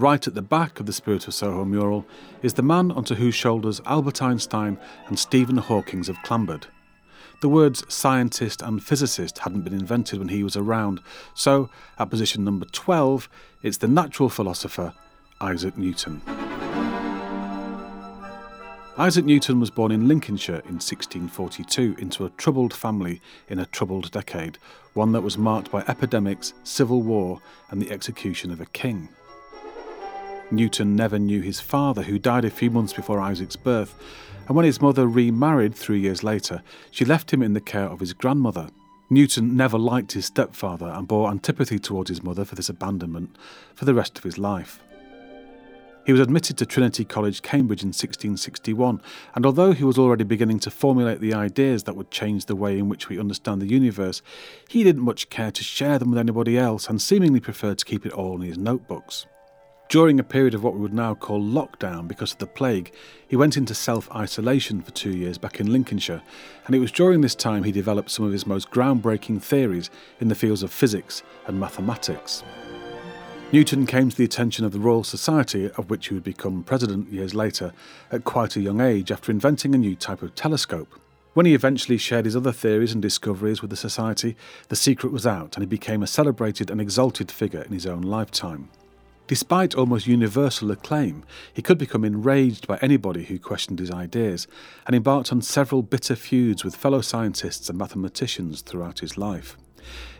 Right at the back of the Spirit of Soho mural is the man onto whose shoulders Albert Einstein and Stephen Hawking have clambered. The words scientist and physicist hadn't been invented when he was around, so at position number 12, it's the natural philosopher Isaac Newton. Isaac Newton was born in Lincolnshire in 1642 into a troubled family in a troubled decade, one that was marked by epidemics, civil war, and the execution of a king. Newton never knew his father, who died a few months before Isaac's birth, and when his mother remarried three years later, she left him in the care of his grandmother. Newton never liked his stepfather and bore antipathy towards his mother for this abandonment for the rest of his life. He was admitted to Trinity College, Cambridge in 1661, and although he was already beginning to formulate the ideas that would change the way in which we understand the universe, he didn't much care to share them with anybody else and seemingly preferred to keep it all in his notebooks. During a period of what we would now call lockdown because of the plague, he went into self isolation for two years back in Lincolnshire, and it was during this time he developed some of his most groundbreaking theories in the fields of physics and mathematics. Newton came to the attention of the Royal Society, of which he would become president years later, at quite a young age after inventing a new type of telescope. When he eventually shared his other theories and discoveries with the Society, the secret was out and he became a celebrated and exalted figure in his own lifetime. Despite almost universal acclaim, he could become enraged by anybody who questioned his ideas, and embarked on several bitter feuds with fellow scientists and mathematicians throughout his life.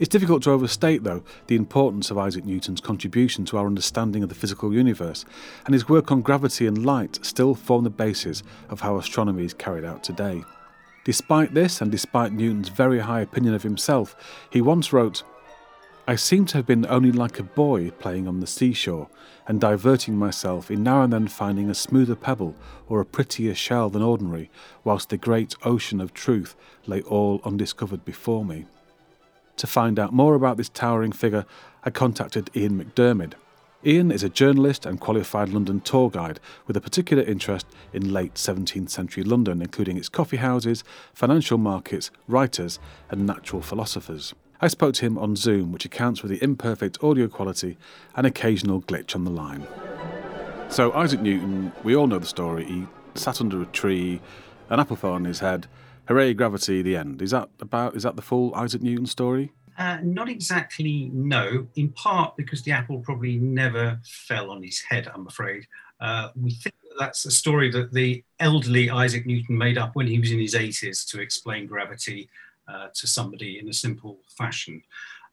It's difficult to overstate, though, the importance of Isaac Newton's contribution to our understanding of the physical universe, and his work on gravity and light still form the basis of how astronomy is carried out today. Despite this, and despite Newton's very high opinion of himself, he once wrote, I seem to have been only like a boy playing on the seashore and diverting myself in now and then finding a smoother pebble or a prettier shell than ordinary, whilst the great ocean of truth lay all undiscovered before me. To find out more about this towering figure, I contacted Ian McDiarmid. Ian is a journalist and qualified London tour guide with a particular interest in late 17th century London, including its coffee houses, financial markets, writers, and natural philosophers. I spoke to him on Zoom, which accounts for the imperfect audio quality and occasional glitch on the line. So, Isaac Newton, we all know the story. He sat under a tree, an apple fell on his head. Hooray, gravity, the end. Is that about? Is that the full Isaac Newton story? Uh, not exactly, no. In part because the apple probably never fell on his head. I'm afraid. Uh, we think that that's a story that the elderly Isaac Newton made up when he was in his 80s to explain gravity uh, to somebody in a simple fashion.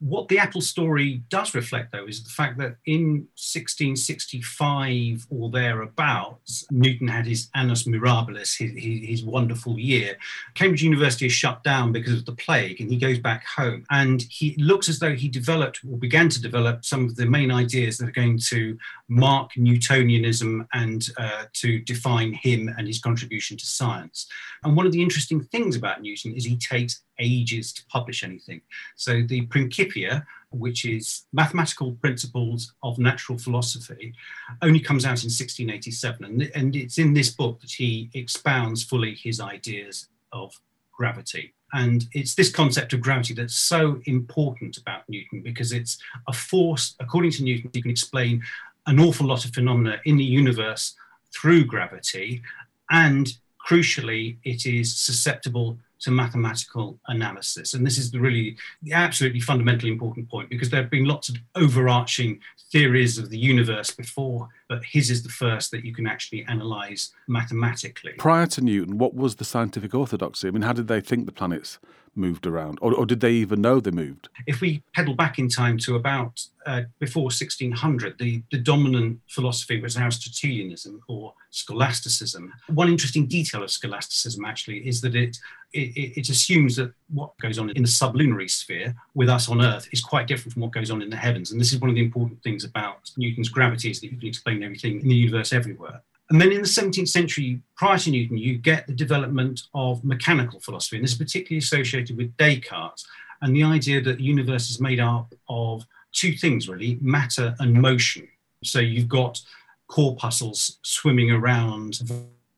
What the Apple story does reflect, though, is the fact that in 1665 or thereabouts, Newton had his annus mirabilis, his, his, wonderful year. Cambridge University is shut down because of the plague, and he goes back home. And he looks as though he developed or began to develop some of the main ideas that are going to mark Newtonianism and uh, to define him and his contribution to science. And one of the interesting things about Newton is he takes ages to publish anything. So the Principia, which is Mathematical Principles of Natural Philosophy, only comes out in 1687. And, and it's in this book that he expounds fully his ideas of gravity. And it's this concept of gravity that's so important about Newton because it's a force, according to Newton, you can explain an awful lot of phenomena in the universe through gravity. And crucially, it is susceptible to mathematical analysis. And this is the really the absolutely fundamentally important point because there have been lots of overarching theories of the universe before, but his is the first that you can actually analyze mathematically. Prior to Newton, what was the scientific orthodoxy? I mean, how did they think the planets moved around, or, or did they even know they moved? If we pedal back in time to about uh, before 1600, the, the dominant philosophy was Aristotelianism or scholasticism. One interesting detail of scholasticism actually is that it, it, it assumes that what goes on in the sublunary sphere with us on Earth is quite different from what goes on in the heavens. And this is one of the important things about Newton's gravity is that you can explain everything in the universe everywhere. And then in the 17th century, prior to Newton, you get the development of mechanical philosophy. And this is particularly associated with Descartes and the idea that the universe is made up of two things, really matter and motion. So you've got corpuscles swimming around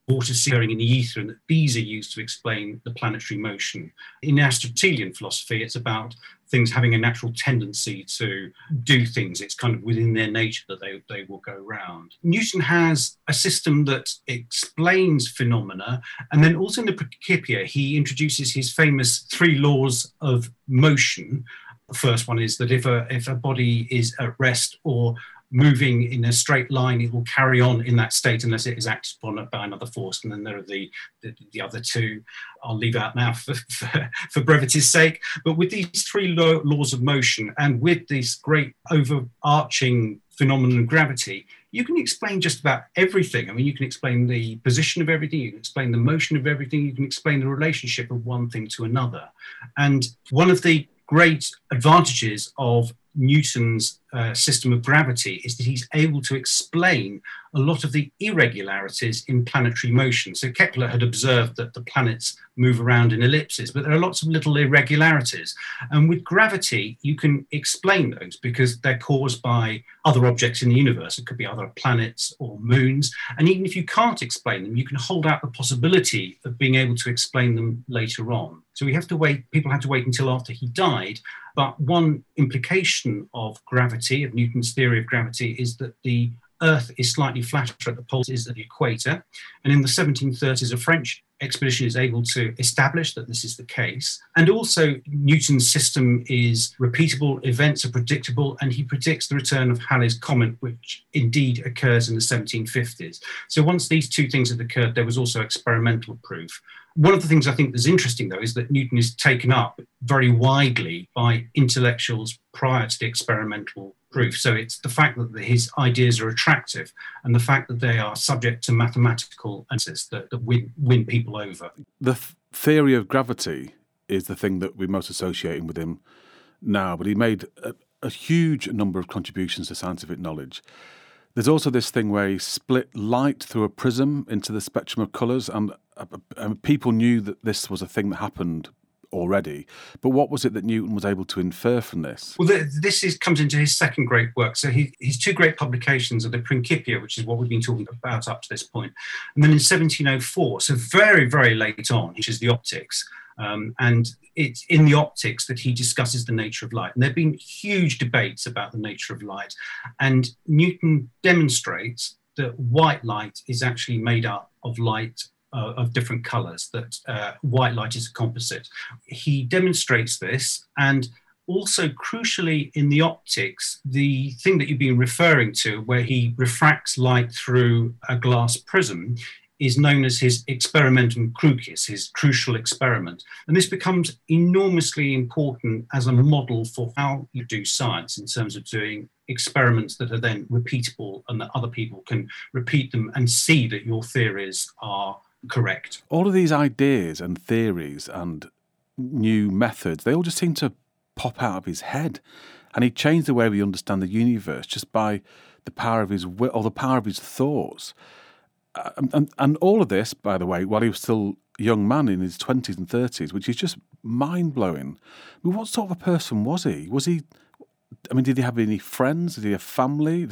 water searing in the ether, and that these are used to explain the planetary motion. In Aristotelian philosophy, it's about things having a natural tendency to do things. It's kind of within their nature that they, they will go round. Newton has a system that explains phenomena, and then also in the Principia, he introduces his famous three laws of motion. The first one is that if a, if a body is at rest or moving in a straight line, it will carry on in that state unless it is acted upon by another force. And then there are the, the, the other two I'll leave out now for, for, for brevity's sake. But with these three laws of motion and with this great overarching phenomenon of gravity, you can explain just about everything. I mean, you can explain the position of everything, you can explain the motion of everything, you can explain the relationship of one thing to another. And one of the great advantages of Newton's uh, system of gravity is that he's able to explain a lot of the irregularities in planetary motion. So Kepler had observed that the planets move around in ellipses, but there are lots of little irregularities. And with gravity, you can explain those because they're caused by other objects in the universe. It could be other planets or moons. And even if you can't explain them, you can hold out the possibility of being able to explain them later on. So we have to wait, people had to wait until after he died. But one implication of gravity, of Newton's theory of gravity, is that the Earth is slightly flatter at the poles of the equator. And in the 1730s, a French expedition is able to establish that this is the case. And also, Newton's system is repeatable, events are predictable, and he predicts the return of Halley's comet, which indeed occurs in the 1750s. So, once these two things had occurred, there was also experimental proof. One of the things I think is interesting, though, is that Newton is taken up very widely by intellectuals prior to the experimental proof. So it's the fact that his ideas are attractive and the fact that they are subject to mathematical analysis that, that win, win people over. The th- theory of gravity is the thing that we're most associating with him now, but he made a, a huge number of contributions to scientific knowledge. There's also this thing where he split light through a prism into the spectrum of colours, and, uh, and people knew that this was a thing that happened already. But what was it that Newton was able to infer from this? Well, this is, comes into his second great work. So he, his two great publications are the Principia, which is what we've been talking about up to this point, and then in 1704, so very, very late on, which is the optics. Um, and it's in the optics that he discusses the nature of light. And there have been huge debates about the nature of light. And Newton demonstrates that white light is actually made up of light uh, of different colors, that uh, white light is a composite. He demonstrates this and also crucially in the optics, the thing that you've been referring to, where he refracts light through a glass prism, is known as his experimentum crucis, his crucial experiment. And this becomes enormously important as a model for how you do science in terms of doing experiments that are then repeatable and that other people can repeat them and see that your theories are correct. All of these ideas and theories and new methods, they all just seem to pop out of his head. And he changed the way we understand the universe just by the power of his will or the power of his thoughts. Uh, and, and, and all of this, by the way, while he was still a young man in his 20s and 30s, which is just mind blowing. I mean, what sort of a person was he? Was he I mean, did he have any friends? Did he have family?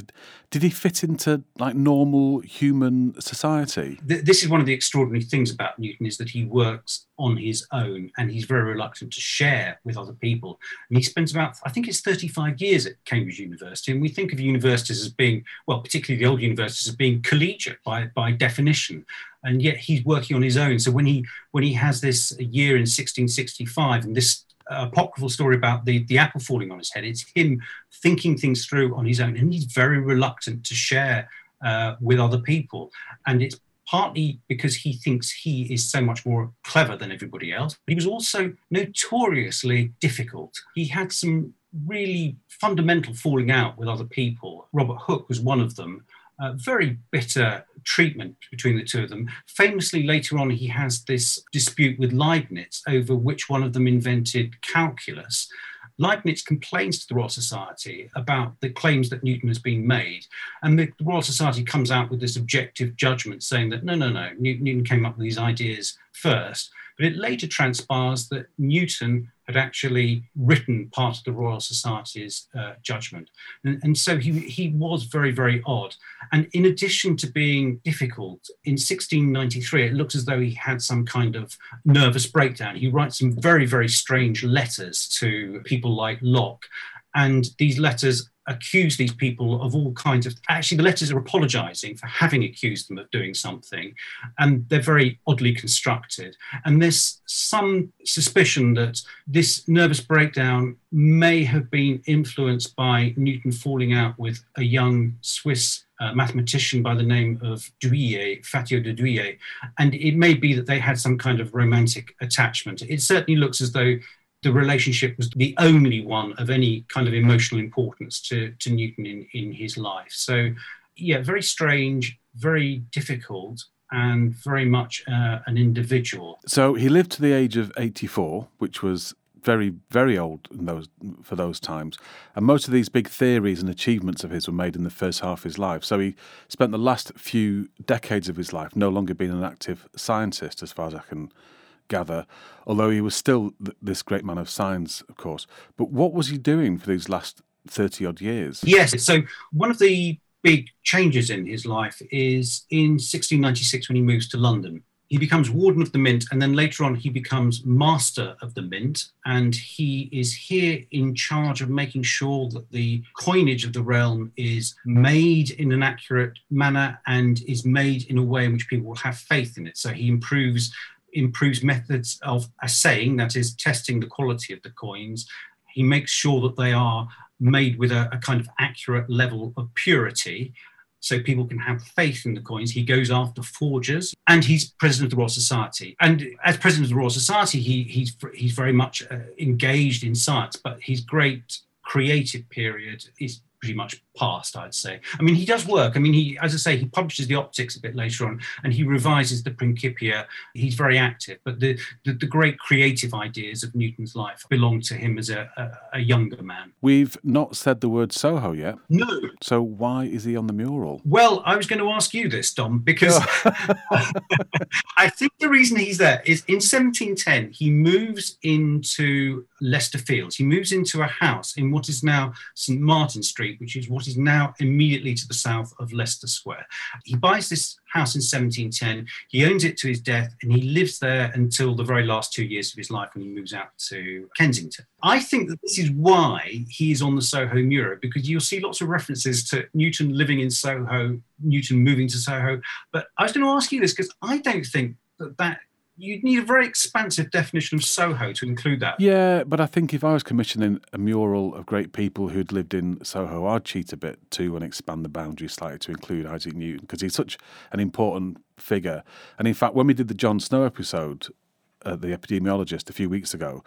Did he fit into like normal human society? This is one of the extraordinary things about Newton is that he works on his own and he's very reluctant to share with other people. And he spends about, I think it's 35 years at Cambridge University. And we think of universities as being, well, particularly the old universities as being collegiate by, by definition. And yet he's working on his own. So when he when he has this year in 1665 and this apocryphal story about the, the apple falling on his head. It's him thinking things through on his own, and he's very reluctant to share uh, with other people. And it's partly because he thinks he is so much more clever than everybody else, but he was also notoriously difficult. He had some really fundamental falling out with other people. Robert Hooke was one of them uh, very bitter treatment between the two of them. Famously, later on, he has this dispute with Leibniz over which one of them invented calculus. Leibniz complains to the Royal Society about the claims that Newton has been made. And the Royal Society comes out with this objective judgment saying that no, no, no, Newton came up with these ideas first. But it later transpires that Newton had actually written part of the Royal Society's uh, judgment. And, and, so he, he was very, very odd. And in addition to being difficult, in 1693, it looks as though he had some kind of nervous breakdown. He writes some very, very strange letters to people like Locke. And these letters accuse these people of all kinds of actually the letters are apologizing for having accused them of doing something and they're very oddly constructed and there's some suspicion that this nervous breakdown may have been influenced by newton falling out with a young swiss uh, mathematician by the name of Duillier, Fatio de and it may be that they had some kind of romantic attachment. It certainly looks as though the relationship was the only one of any kind of emotional importance to, to Newton in, in his life. So, yeah, very strange, very difficult, and very much uh, an individual. So he lived to the age of 84, which was very, very old those for those times. And most of these big theories and achievements of his were made in the first half of his life. So he spent the last few decades of his life no longer being an active scientist, as far as I can gather, although he was still th- this great man of science, of course. But what was he doing for these last 30 odd years? Yes, so one of the big changes in his life is in 1696 when he moves to London. He becomes warden of the mint, and then later on, he becomes master of the mint. And he is here in charge of making sure that the coinage of the realm is made in an accurate manner and is made in a way in which people will have faith in it. So he improves improves methods of assaying, that is, testing the quality of the coins. He makes sure that they are made with a, a kind of accurate level of purity so people can have faith in the coins. He goes after forgers, and he's president of the Royal Society. And as president of the Royal Society, he, he's he's very much uh, engaged in science. But his great creative period is pretty much past, I'd say. I mean, he does work. I mean, he, as I say, he publishes the optics a bit later on, and he revises the Principia. He's very active, but the the, the great creative ideas of Newton's life belong to him as a, a, a, younger man. We've not said the word Soho yet. No. So why is he on the mural? Well, I was going to ask you this, Dom, because I think the reason he's there is in 1710 he moves into Leicester Fields. He moves into a house in what is now St Martin Street, which is what is now immediately to the south of Leicester Square. He buys this house in 1710. He owns it to his death and he lives there until the very last two years of his life when he moves out to Kensington. I think that this is why he is on the Soho mural because you'll see lots of references to Newton living in Soho, Newton moving to Soho. But I was going to ask you this because I don't think that that you'd need a very expansive definition of Soho to include that. Yeah, but I think if I was commissioning a mural of great people who'd lived in Soho, I'd cheat a bit too and expand the boundaries slightly to include Isaac Newton because he's such an important figure. And in fact, when we did the John Snow episode, uh, the epidemiologist, a few weeks ago,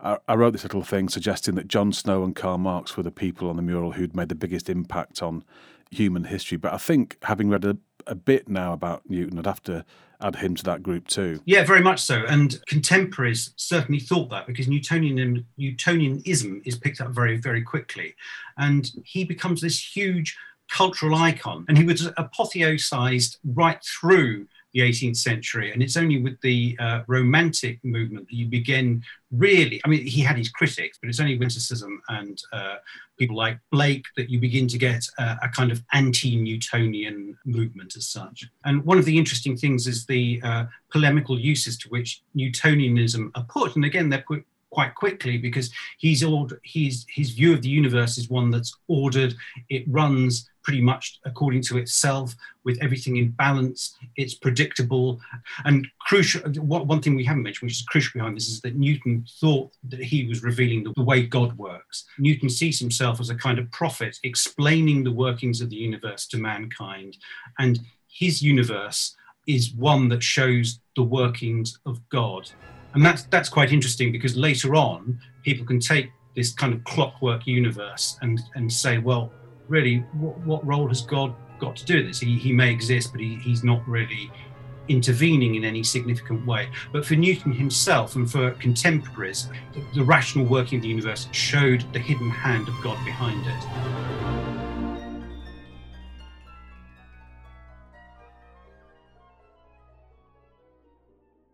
I, I wrote this little thing suggesting that John Snow and Karl Marx were the people on the mural who'd made the biggest impact on human history. But I think, having read a, a bit now about Newton, I'd have to add him to that group too. Yeah, very much so. And contemporaries certainly thought that because Newtonian Newtonianism is picked up very, very quickly. And he becomes this huge cultural icon. And he was apotheosized right through the 18th century. And it's only with the uh, Romantic movement that you begin really, I mean, he had his critics, but it's only witticism and uh, people like Blake that you begin to get a, a kind of anti Newtonian movement as such. And one of the interesting things is the uh, polemical uses to which Newtonianism are put. And again, they're put quite quickly because he's ordered, he's, his view of the universe is one that's ordered, it runs pretty much according to itself with everything in balance. It's predictable. And crucial, one thing we haven't mentioned, which is crucial behind this, is that Newton thought that he was revealing the, the way God works. Newton sees himself as a kind of prophet explaining the workings of the universe to mankind. And his universe is one that shows the workings of God. And that's, that's quite interesting because later on, people can take this kind of clockwork universe and, and say, well, really, what, what role has God got to do this? He, he may exist, but he, he's not really intervening in any significant way. But for Newton himself and for contemporaries, the, the rational working of the universe showed the hidden hand of God behind it.